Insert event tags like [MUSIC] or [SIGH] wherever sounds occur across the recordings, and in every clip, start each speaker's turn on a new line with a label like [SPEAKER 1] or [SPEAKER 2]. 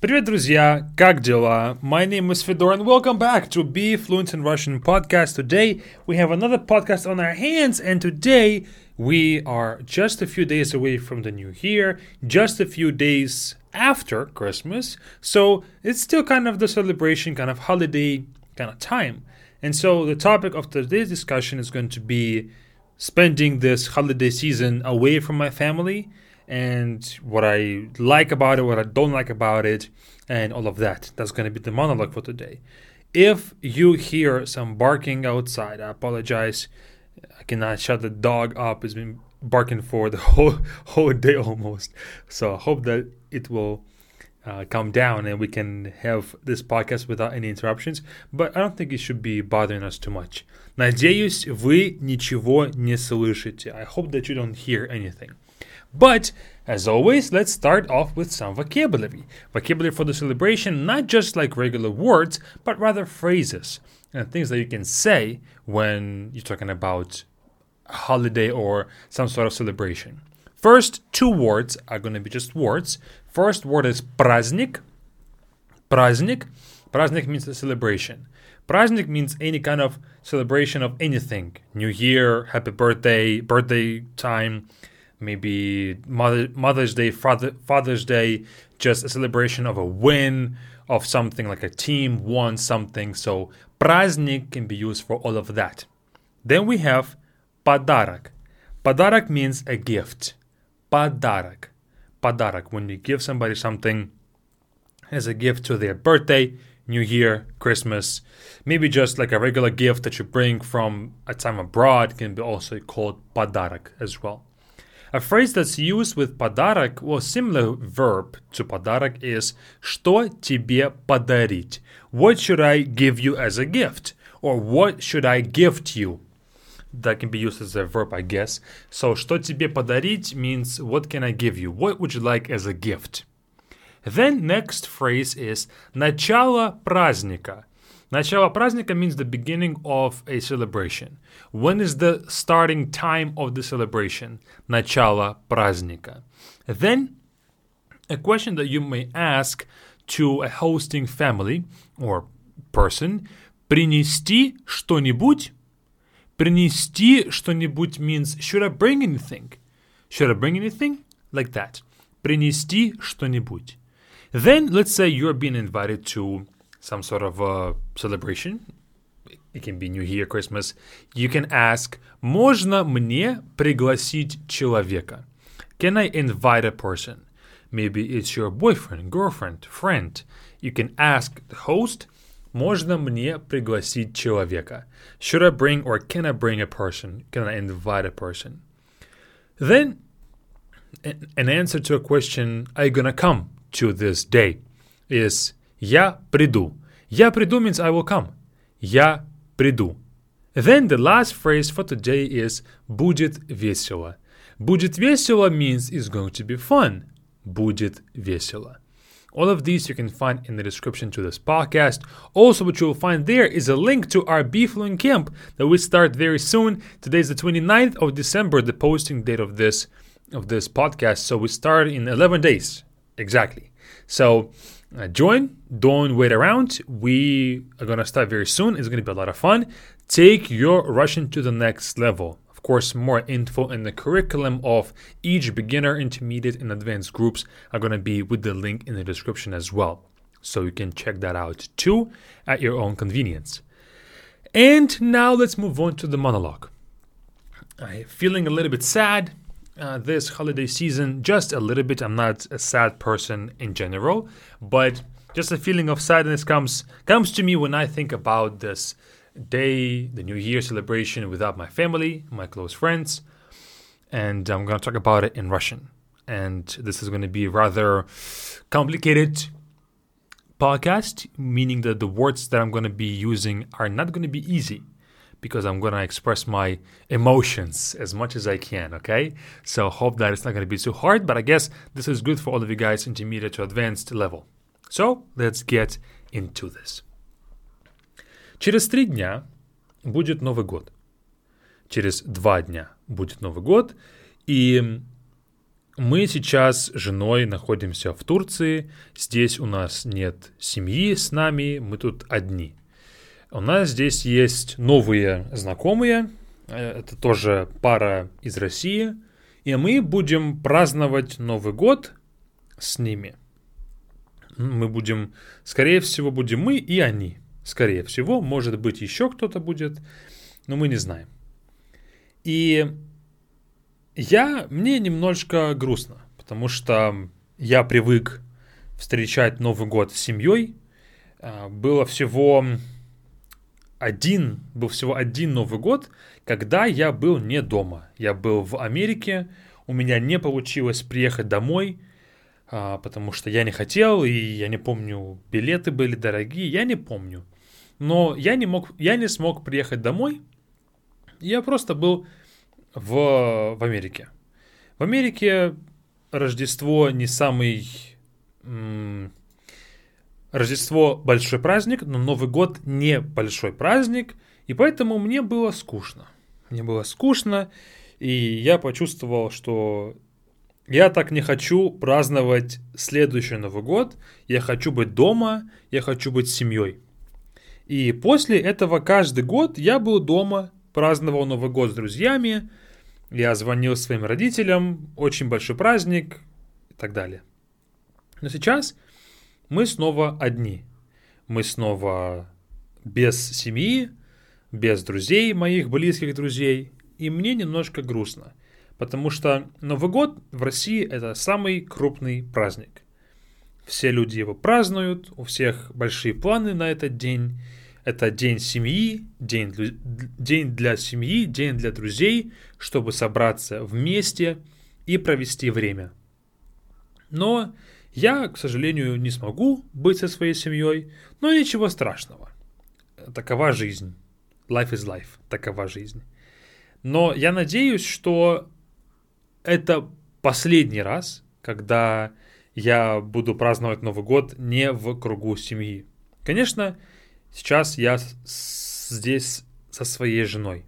[SPEAKER 1] Привет, друзья! Как дела? My name is Fedor and welcome back to Be Fluent in Russian podcast. Today we have another podcast on our hands and today we are just a few days away from the new year, just a few days after Christmas. So it's still kind of the celebration, kind of holiday kind of time. And so the topic of today's discussion is going to be spending this holiday season away from my family and what I like about it, what I don't like about it, and all of that. That's going to be the monologue for today. If you hear some barking outside, I apologize. I cannot shut the dog up. It's been barking for the [LAUGHS] whole whole day almost. So I hope that it will uh, calm down and we can have this podcast without any interruptions. But I don't think it should be bothering us too much. Надеюсь, вы ничего не слышите. I hope that you don't hear anything. But as always, let's start off with some vocabulary. Vocabulary for the celebration, not just like regular words, but rather phrases and things that you can say when you're talking about a holiday or some sort of celebration. First two words are going to be just words. First word is praznik. Praznik. Praznik means a celebration. Praznik means any kind of celebration of anything. New Year, happy birthday, birthday time, maybe Mother, Mother's Day, Father, Father's Day, just a celebration of a win of something like a team won something. So праздник can be used for all of that. Then we have подарок. Подарок means a gift. Подарок. Подарок. When you give somebody something as a gift to their birthday, New Year, Christmas, maybe just like a regular gift that you bring from a time abroad can be also called подарок as well. A phrase that's used with подарок or similar verb to подарок is что тебе подарить? What should I give you as a gift? Or what should I gift you? That can be used as a verb, I guess. So что тебе подарить means what can I give you? What would you like as a gift? Then next phrase is начало праздника. Начало праздника means the beginning of a celebration. When is the starting time of the celebration? Начало праздника. Then, a question that you may ask to a hosting family or person принести что-нибудь. Принести что-нибудь means should I bring anything? Should I bring anything? Like that. Принести что-нибудь. Then, let's say you're being invited to some sort of a celebration. It can be New Year, Christmas. You can ask, можно мне пригласить человека? Can I invite a person? Maybe it's your boyfriend, girlfriend, friend. You can ask the host, можно мне пригласить человека? Should I bring or can I bring a person? Can I invite a person? Then, an answer to a question, are you gonna come to this day? Is Я приду. Я приду means I will come. Я приду. Then the last phrase for today is будет весело. Будет весело means it's going to be fun. Будет весело. All of these you can find in the description to this podcast. Also, what you'll find there is a link to our Be Fluent Camp that we start very soon. Today is the 29th of December, the posting date of this of this podcast. So we start in 11 days exactly. So uh, join. Don't wait around. We are going to start very soon. It's going to be a lot of fun. Take your Russian to the next level. Of course, more info in the curriculum of each beginner, intermediate, and advanced groups are going to be with the link in the description as well. So you can check that out too at your own convenience. And now let's move on to the monologue. I'm feeling a little bit sad uh, this holiday season just a little bit. I'm not a sad person in general, but just a feeling of sadness comes comes to me when I think about this day, the New Year celebration without my family, my close friends, and I'm going to talk about it in Russian. And this is going to be a rather complicated podcast, meaning that the words that I'm going to be using are not going to be easy because I'm going to express my emotions as much as I can, okay? So hope that it's not going to be too hard, but I guess this is good for all of you guys intermediate to advanced level. So let's get into this. Через три дня будет Новый год. Через два дня будет Новый год. И Мы сейчас с женой находимся в Турции. Здесь у нас нет семьи с нами, мы тут одни. У нас здесь есть новые знакомые. Э, это тоже пара из России. И мы будем праздновать Новый год с ними. Мы будем, скорее всего, будем мы и они. Скорее всего, может быть, еще кто-то будет, но мы не знаем. И я, мне немножко грустно, потому что я привык встречать Новый год с семьей. А, было всего один, был всего один Новый год, когда я был не дома. Я был в Америке, у меня не получилось приехать домой, а, потому что я не хотел, и я не помню, билеты были дорогие, я не помню. Но я не мог, я не смог приехать домой. Я просто был в, в Америке. В Америке Рождество не самый... Рождество большой праздник, но Новый год не большой праздник, и поэтому мне было скучно. Мне было скучно, и я почувствовал, что я так не хочу праздновать следующий Новый год. Я хочу быть дома, я хочу быть семьей. И после этого каждый год я был дома, праздновал Новый год с друзьями, я звонил своим родителям, очень большой праздник и так далее. Но сейчас мы снова одни. Мы снова без семьи, без друзей, моих близких друзей. И мне немножко грустно, потому что Новый год в России это самый крупный праздник. Все люди его празднуют, у всех большие планы на этот день. Это день семьи, день, день для семьи, день для друзей, чтобы собраться вместе и провести время. Но я, к сожалению, не смогу быть со своей семьей, но ничего страшного. Такова жизнь. Life is life. Такова жизнь. Но я надеюсь, что это последний раз, когда я буду праздновать Новый год не в кругу семьи. Конечно, Сейчас я здесь со своей женой.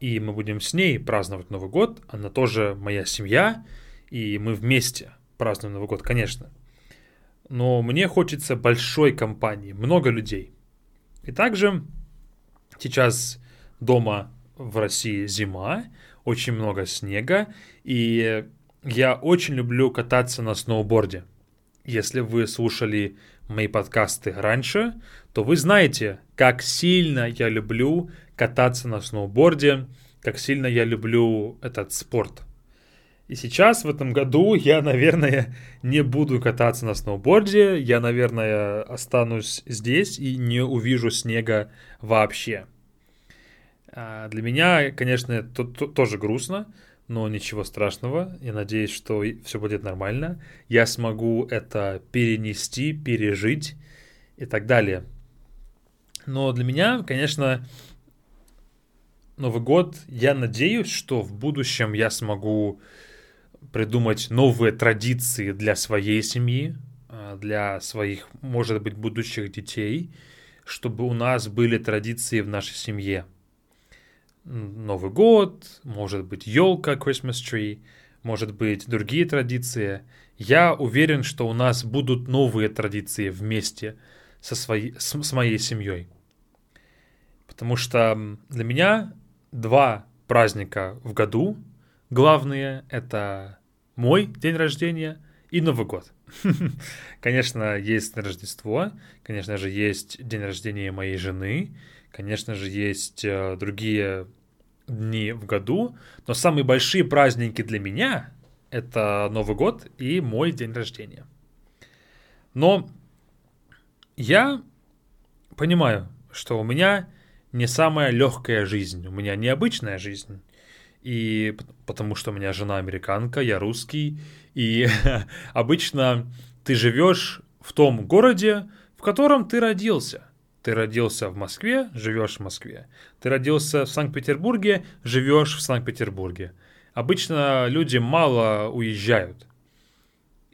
[SPEAKER 1] И мы будем с ней праздновать Новый год. Она тоже моя семья. И мы вместе празднуем Новый год, конечно. Но мне хочется большой компании, много людей. И также сейчас дома в России зима, очень много снега, и я очень люблю кататься на сноуборде. Если вы слушали мои подкасты раньше, то вы знаете, как сильно я люблю кататься на сноуборде, как сильно я люблю этот спорт. И сейчас, в этом году, я, наверное, не буду кататься на сноуборде, я, наверное, останусь здесь и не увижу снега вообще. А, для меня, конечно, это тоже грустно, но ничего страшного. Я надеюсь, что все будет нормально. Я смогу это перенести, пережить и так далее. Но для меня, конечно, Новый год, я надеюсь, что в будущем я смогу придумать новые традиции для своей семьи, а, для своих, может быть, будущих детей, чтобы у нас были традиции в нашей семье. Новый год, может быть елка, Christmas tree, может быть другие традиции. Я уверен, что у нас будут новые традиции вместе со своей, с, с моей семьей. Потому что для меня два праздника в году главные — это мой день рождения и Новый год. [LAUGHS] Конечно, есть Рождество, конечно же, есть день рождения моей жены, Конечно же, есть э, другие дни в году, но самые большие праздники для меня — это Новый год и мой день рождения. Но я понимаю, что у меня не самая легкая жизнь, у меня необычная жизнь. И потому что у меня жена американка, я русский, и [LAUGHS] обычно ты живешь в том городе, в котором ты родился — ты родился в Москве, живешь в Москве. Ты родился в Санкт-Петербурге, живешь в Санкт-Петербурге. Обычно люди мало уезжают.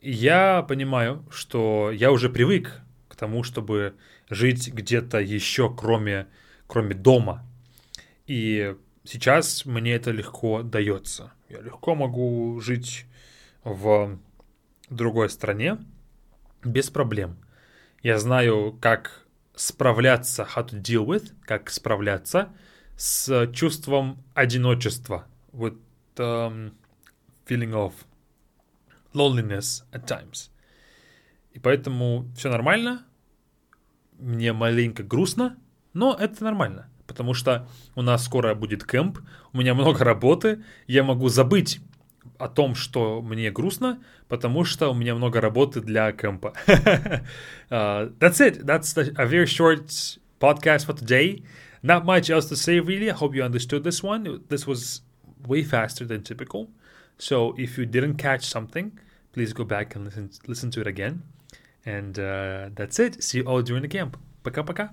[SPEAKER 1] Я понимаю, что я уже привык к тому, чтобы жить где-то еще, кроме, кроме дома. И сейчас мне это легко дается. Я легко могу жить в другой стране без проблем. Я знаю, как справляться, how to deal with, как справляться с чувством одиночества, with um, feeling of loneliness at times. И поэтому все нормально, мне маленько грустно, но это нормально, потому что у нас скоро будет кемп, у меня много работы, я могу забыть о том, что мне грустно, потому что у меня много работы для кемпа. uh, that's it. That's the, a very short podcast for today. Not much else to say, really. I hope you understood this one. This was way faster than typical. So if you didn't catch something, please go back and listen listen to it again. And uh, that's it. See you all during the camp. Пока-пока.